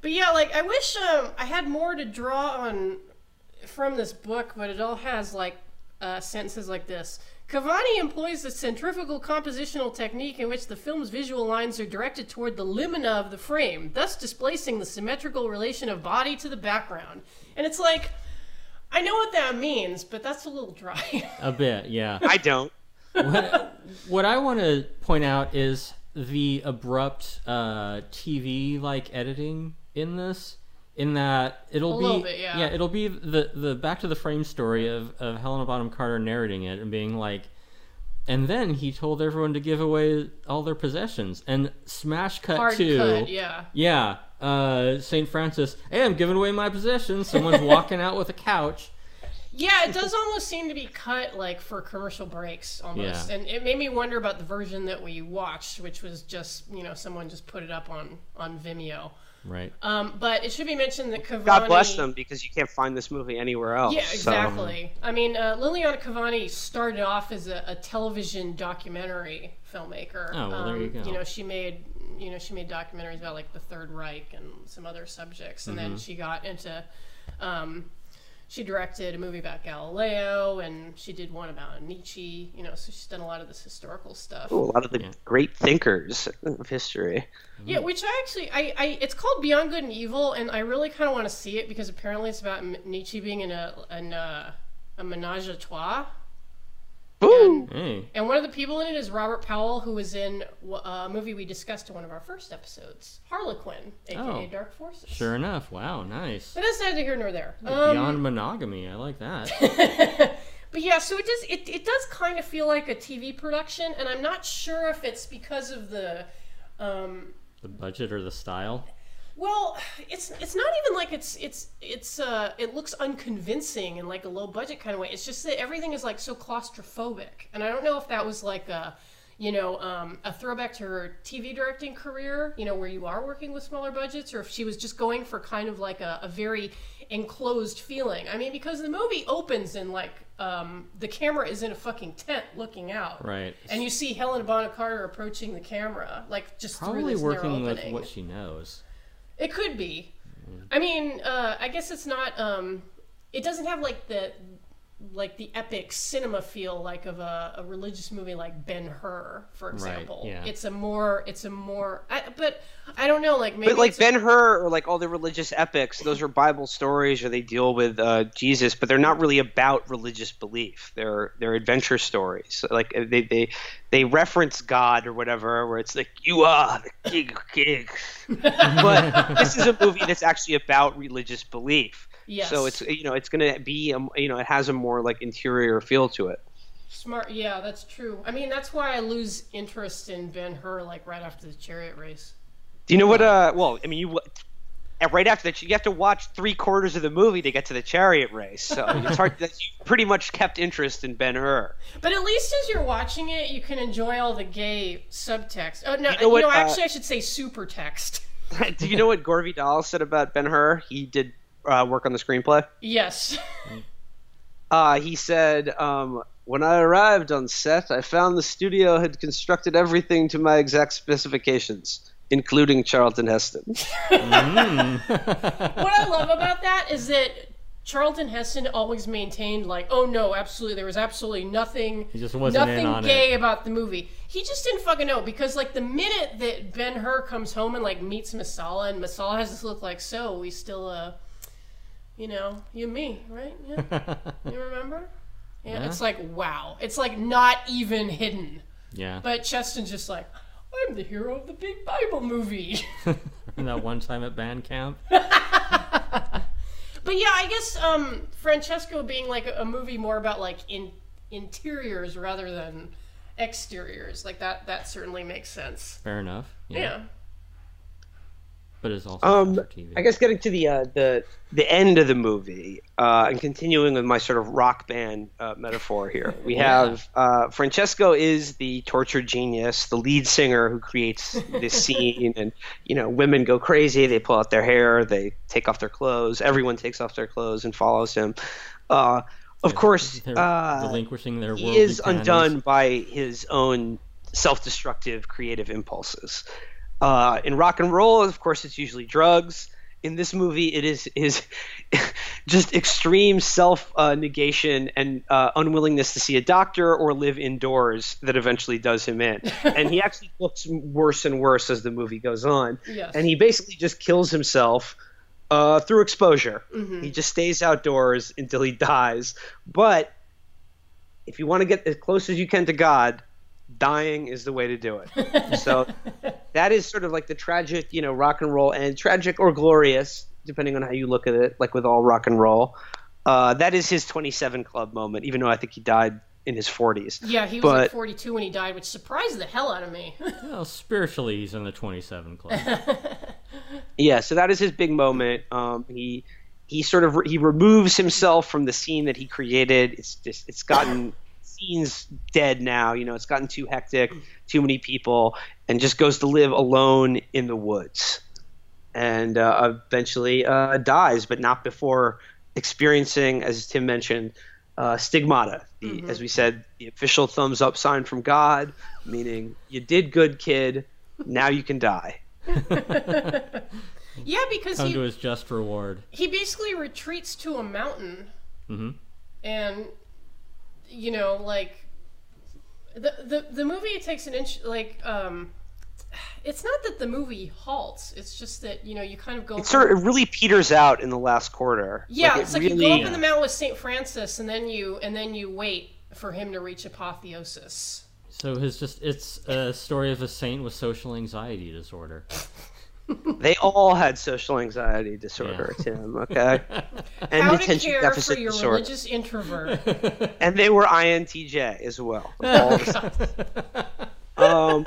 But yeah, like I wish um, I had more to draw on from this book, but it all has like uh, sentences like this. Cavani employs a centrifugal compositional technique in which the film's visual lines are directed toward the limina of the frame, thus displacing the symmetrical relation of body to the background. And it's like, I know what that means, but that's a little dry. A bit, yeah. I don't. what, what I want to point out is the abrupt uh, TV like editing in this. In that it'll A be bit, yeah. it'll be the the back to the frame story of, of Helena Bonham Carter narrating it and being like, and then he told everyone to give away all their possessions and smash cut Hard to cut, yeah. yeah uh, Saint Francis. Hey, I'm giving away my possessions. Someone's walking out with a couch. Yeah, it does almost seem to be cut like for commercial breaks almost. Yeah. And it made me wonder about the version that we watched, which was just, you know, someone just put it up on on Vimeo. Right. Um, but it should be mentioned that Cavani God bless them because you can't find this movie anywhere else. Yeah, so- exactly. I mean, uh, Liliana Cavani started off as a, a television documentary filmmaker. Oh, well, there you Um, go. You know, she made you know she made documentaries about like the Third Reich and some other subjects, and Mm-hmm. then she got into. Um, she directed a movie about Galileo, and she did one about Nietzsche. You know, so she's done a lot of this historical stuff. Ooh, a lot of the Yeah. great thinkers of history. Yeah, mm-hmm. which I actually, I, I, it's called Beyond Good and Evil, and I really kind of want to see it because apparently it's about Nietzsche being in a, in a, a menage a trois. Woo! Hey. And one of the people in it is Robert Powell, who was in a movie we discussed in one of our first episodes, Harlequin, aka Oh. Dark Forces. Sure enough. Wow. Nice. But that's neither here nor there. Um, Beyond monogamy. I like that. but yeah, so it does it, it does kind of feel like a TV production, and I'm not sure if it's because of the um, the budget or the style. Well, it's it's not even like it's it's it's uh it looks unconvincing in like a low budget kind of way. It's just that everything is like so claustrophobic, and I don't know if that was like a you know um, a throwback to her TV directing career, you know, where you are working with smaller budgets, or if she was just going for kind of like a, a very enclosed feeling. I mean, because the movie opens in like um, the camera is in a fucking tent looking out, Right. And you see Helen Bonham Carter approaching the camera, like just through Probably this narrow working with what she knows. It could be. I mean, uh, I guess it's not. Um, it doesn't have like the like the epic cinema feel like of a, a religious movie like Ben Hur, for example. Right, yeah. It's a more. It's a more. I, but I don't know. Like maybe But like Ben Hur or like all the religious epics, those are Bible stories or they deal with uh, Jesus, but they're not really about religious belief. They're they're adventure stories. Like uh, they they they reference God or whatever, where it's like you are the king of kings. but this is a movie that's actually about religious belief. Yes. So it's you know it's gonna be um, you know it has a more like interior feel to it. smart. Yeah, that's true. I mean, that's why I lose interest in Ben Hur like right after the chariot race. Do you know what? Uh, well, I mean, you uh, right after that, you have to watch three quarters of the movie to get to the chariot race. So it's hard. that you pretty much kept interest in Ben Hur. But at least as you're watching it, you can enjoy all the gay subtext. Oh no, You you know know, what, uh, actually, I should say super text. Do you know what Gore Vidal said about Ben Hur? He did uh, work on the screenplay. Yes. Uh, he said, um, "When I arrived on set, I found the studio had constructed everything to my exact specifications, including Charlton Heston." Mm. what I love about that is that Charlton Heston always maintained like, oh no, absolutely, there was absolutely nothing, He just wasn't in nothing on gay it. about the movie. He just didn't fucking know because like the minute that Ben Hur comes home and like meets Messala and Messala has this look like, so we still, uh, you know, you and me, right? Yeah, you remember? Yeah, Yeah. it's like wow, it's like not even hidden. yeah. But Cheston's just like, I'm the hero of the big Bible movie. And that one time at band camp. But yeah, I guess um, Francesco being like a, a movie more about like in interiors rather than exteriors, like that that certainly makes sense. Fair enough. Yeah. Yeah. But it's also Um. I guess getting to the uh, the the end of the movie uh, and continuing with my sort of rock band uh, metaphor here, we have uh, Francesco is the tortured genius, the lead singer who creates this scene, and you know women go crazy. They pull out their hair, they take off their clothes. Everyone takes off their clothes and follows him. Uh, of course, They're uh, relinquishing their he is undone by his own self-destructive creative impulses. Uh, in rock and roll, of course, it's usually drugs. in this movie it is is just extreme self uh, negation and uh, unwillingness to see a doctor or live indoors that eventually does him in. And he actually looks worse and worse as the movie goes on. Yes. and he basically just kills himself uh, through exposure. He just stays outdoors until he dies. But if you want to get as close as you can to god dying is the way to do it so that is sort of like the tragic, you know, rock and roll and tragic or glorious, depending on how you look at it, like with all rock and roll. Uh, that is his 27 club moment, even though I think he died in his 40s. Yeah, he was like 42 when he died, which surprised the hell out of me. Well, spiritually, he's in the 27 club. Yeah, so that is his big moment. Um, he he sort of he removes himself from the scene that he created. It's just it's gotten scene's dead now. You know, it's gotten too hectic, too many people, and just goes to live alone in the woods, and uh, eventually uh, dies, but not before experiencing, as Tim mentioned, uh, stigmata. The, As we said, the official thumbs up sign from God, meaning you did good, kid. Now you can die. yeah, because Come he to his just reward. he basically retreats to a mountain Mhm. and you know like the, the the movie takes an inch like um it's not that the movie halts it's just that you know you kind of go It sort of it really peters out in the last quarter. yeah Like, it it's like you really- go up in the mountain with saint francis and then you and then you wait for him to reach apotheosis So his just it's a story of a saint with social anxiety disorder. They all had social anxiety disorder, Tim. Okay, and how to attention care deficit for your disorder, religious introvert and they were INTJ as well. Um,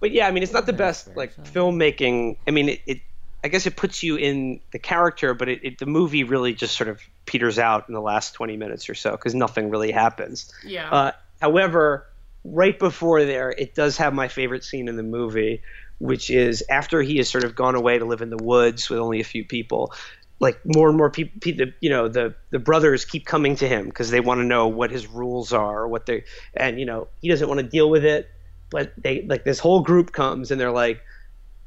but yeah, I mean, it's not the best like filmmaking. I mean, it, it I guess it puts you in the character, but it, it the movie really just sort of peters out in the last twenty minutes or so because nothing really happens. yeah Uh, however, right before there, it does have my favorite scene in the movie, which is after he has sort of gone away to live in the woods with only a few people. Like more and more people, the, you know, the the brothers keep coming to him because they want to know what his rules are, what they, and you know, he doesn't want to deal with it. But they like this whole group comes and they're like,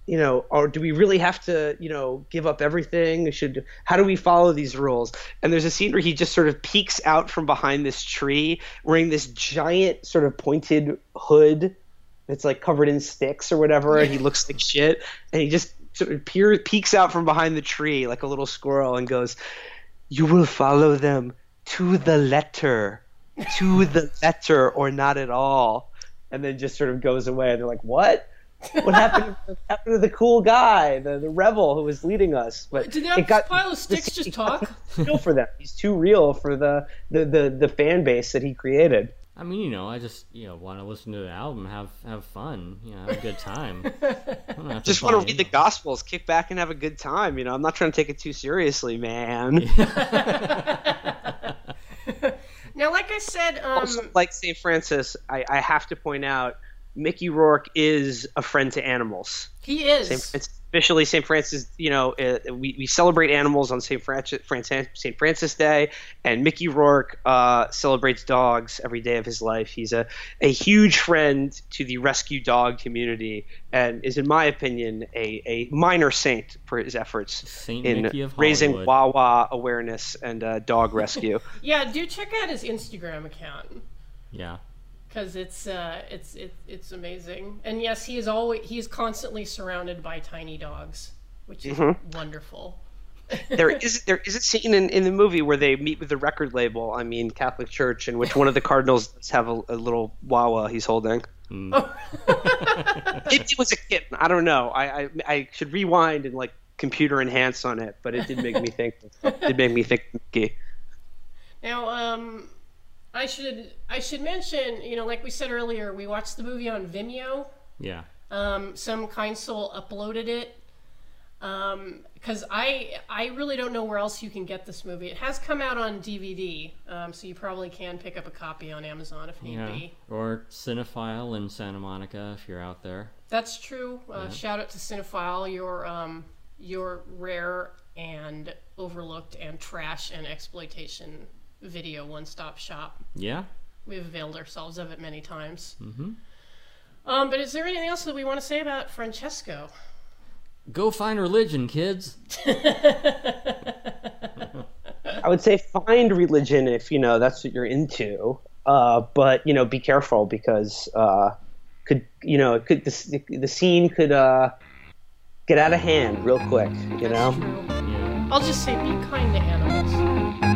you know, or do we really have to, you know, give up everything? Should how do we follow these rules? And there's a scene where he just sort of peeks out from behind this tree, wearing this giant sort of pointed hood that's like covered in sticks or whatever, and he looks like shit. And he just sort of peer, peeks out from behind the tree like a little squirrel and goes, "You will follow them to the letter, to the letter, or not at all." And then just sort of goes away. And they're like, "What?" what happened, what happened to the cool guy, the, the rebel who was leading us? But did it that got pile of sticks just talk real for them. He's too real for the, the, the, the fan base that he created. I mean, you know, I just you know want to listen to the album, have have fun, you know, have a good time. I don't have Just want to read the. Gospels, kick back and have a good time. You know, I'm not trying to take it too seriously, man. now like i said um also, like St. Francis, I, I have to point out, Mickey Rourke is a friend to animals. he is St. Francis, officially, St. Francis, you know, uh, we, we celebrate animals on St. Francis, Francis, St. Francis Day, and Mickey Rourke uh, celebrates dogs every day of his life. He's a, a huge friend to the rescue dog community and is, in my opinion, a, a minor saint for his efforts Saint in raising Hollywood. Wawa awareness and uh, dog rescue. Yeah, do check out his Instagram account Yeah. Because it's uh, it's it, it's amazing. And yes, he is always he is constantly surrounded by tiny dogs, which is Mm-hmm. wonderful. there is there is a scene in, in the movie where they meet with the record label, I mean Catholic Church, in which one of the cardinals does have a, a little Wawa he's holding. Maybe it was a kitten. I don't know. I, I I should rewind and like computer enhance on it, but it did make me think. It did make me think. Now, um, I should I should mention, you know, like we said earlier, we watched the movie on Vimeo. Yeah. Um, some kind soul uploaded it Um, because I I really don't know where else you can get this movie. It has come out on DVD, um, so you probably can pick up a copy on Amazon if need Yeah. be. Or Cinefile in Santa Monica if you're out there. That's true. Uh, Shout out to Cinefile, your um, your rare and overlooked and trash and exploitation video one-stop shop. Yeah. We've availed ourselves of it many times. Mm-hmm. Um, but is there anything else that we want to say about Francesco? Go find religion, kids. I would say find religion if you know that's what you're into. Uh, but you know, be careful because uh, could you know could the, the scene could uh, get out of hand real quick. You know. True. I'll just say be kind to animals.